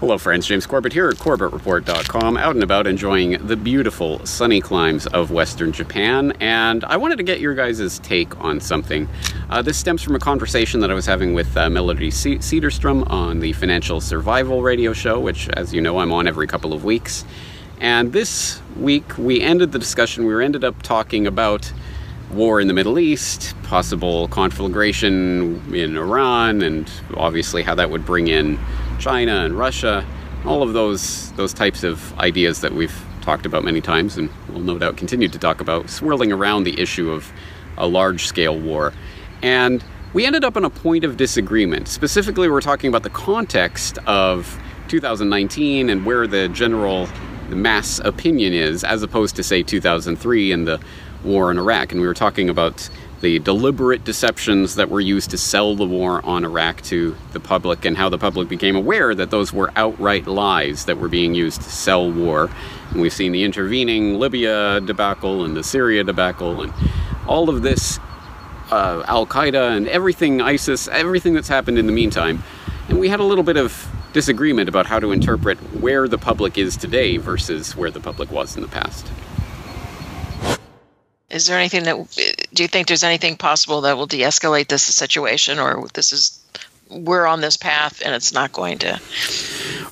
Hello, friends. James Corbett here at CorbettReport.com, out and about enjoying the beautiful sunny climes of Western Japan. And I wanted to get your guys' take on something. Uh, this stems from a conversation that I was having with uh, Melody C- Cedarstrom on the Financial Survival Radio Show, which, as you know, I'm on every couple of weeks. And this week, we ended the discussion, we ended up talking about war in the Middle East, possible conflagration in Iran, and obviously how that would bring in China and Russia, all of those those types of ideas that we've talked about many times and will no doubt continue to talk about, swirling around the issue of a large scale war. And we ended up on a point of disagreement. Specifically, we're talking about the context of 2019 and where the general mass opinion is, as opposed to, say, 2003 and the war in Iraq. And we were talking about the deliberate deceptions that were used to sell the war on Iraq to the public and how the public became aware that those were outright lies that were being used to sell war. And we've seen the intervening Libya debacle and the Syria debacle and all of this uh, Al Qaeda and everything, ISIS, everything that's happened in the meantime. And we had a little bit of disagreement about how to interpret where the public is today versus where the public was in the past. Is there anything that do you think there's anything possible that will de-escalate this situation, or this is we're on this path and it's not going to?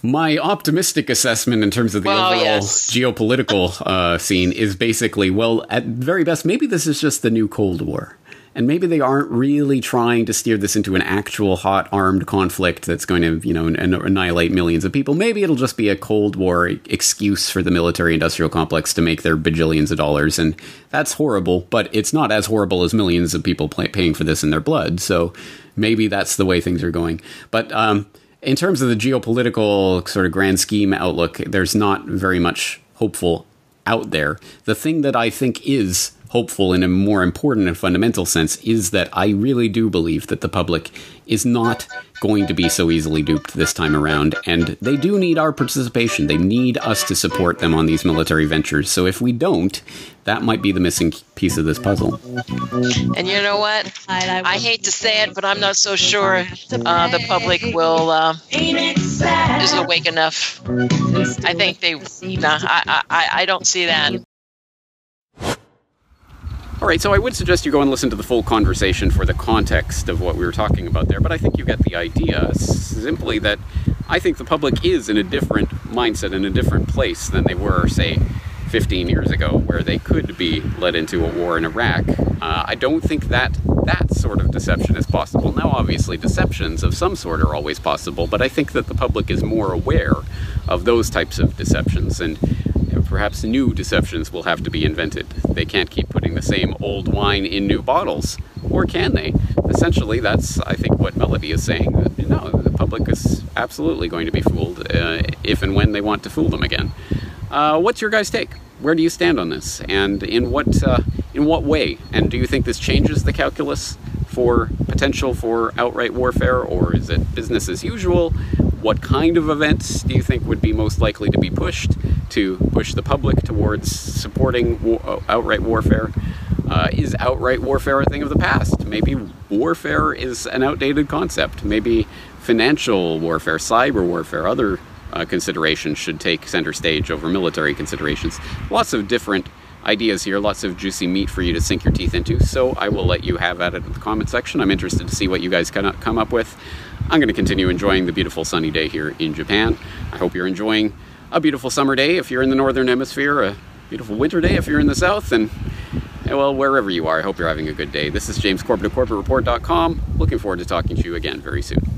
My optimistic assessment in terms of the well, overall yes. geopolitical uh, scene is basically well, at very best, maybe this is just the new Cold War and maybe they aren't really trying to steer this into an actual hot armed conflict that's going to, you know, annihilate millions of people. Maybe it'll just be a Cold War excuse for the military industrial complex to make their bajillions of dollars. And that's horrible, but it's not as horrible as millions of people pay- paying for this in their blood. So maybe that's the way things are going. But, um, in terms of the geopolitical sort of grand scheme outlook, there's not very much hopeful out there. The thing that I think is hopeful in a more important and fundamental sense is that I really do believe that the public is not going to be so easily duped this time around, and they do need our participation. They need us to support them on these military ventures. So if we don't, that might be the missing piece of this puzzle. And you know what? I hate to say it, but I'm not so sure uh, the public will uh, is awake enough. I think they. Nah, I, I, I don't see that. All right, so I would suggest you go and listen to the full conversation for the context of what we were talking about there, but I think you get the idea. Simply that I think the public is in a different mindset, in a different place than they were, say, 15 years ago, where they could be led into a war in Iraq. Uh, I don't think that that sort of deception is possible. Now, obviously, deceptions of some sort are always possible, but I think that the public is more aware of those types of deceptions. And perhaps new deceptions will have to be invented. They can't keep putting the same old wine in new bottles, or can they? Essentially, that's, I think, what Melody is saying. No, the public is absolutely going to be fooled uh, if and when they want to fool them again. Uh, what's your guys' take? Where do you stand on this, and in what uh, in what way? And do you think this changes the calculus for potential for outright warfare, or is it business as usual? What kind of events do you think would be most likely to be pushed to push the public towards supporting war, uh, outright warfare? Uh, is outright warfare a thing of the past? Maybe warfare is an outdated concept. Maybe financial warfare, cyber warfare, other uh, considerations should take center stage over military considerations. Lots of different ideas here, lots of juicy meat for you to sink your teeth into. So I will let you have at it in the comment section. I'm interested to see what you guys come up with. I'm going to continue enjoying the beautiful sunny day here in Japan. I hope you're enjoying a beautiful summer day if you're in the northern hemisphere, a beautiful winter day if you're in the south, and well, wherever you are, I hope you're having a good day. This is James Corbett of CorbettReport.com. Looking forward to talking to you again very soon.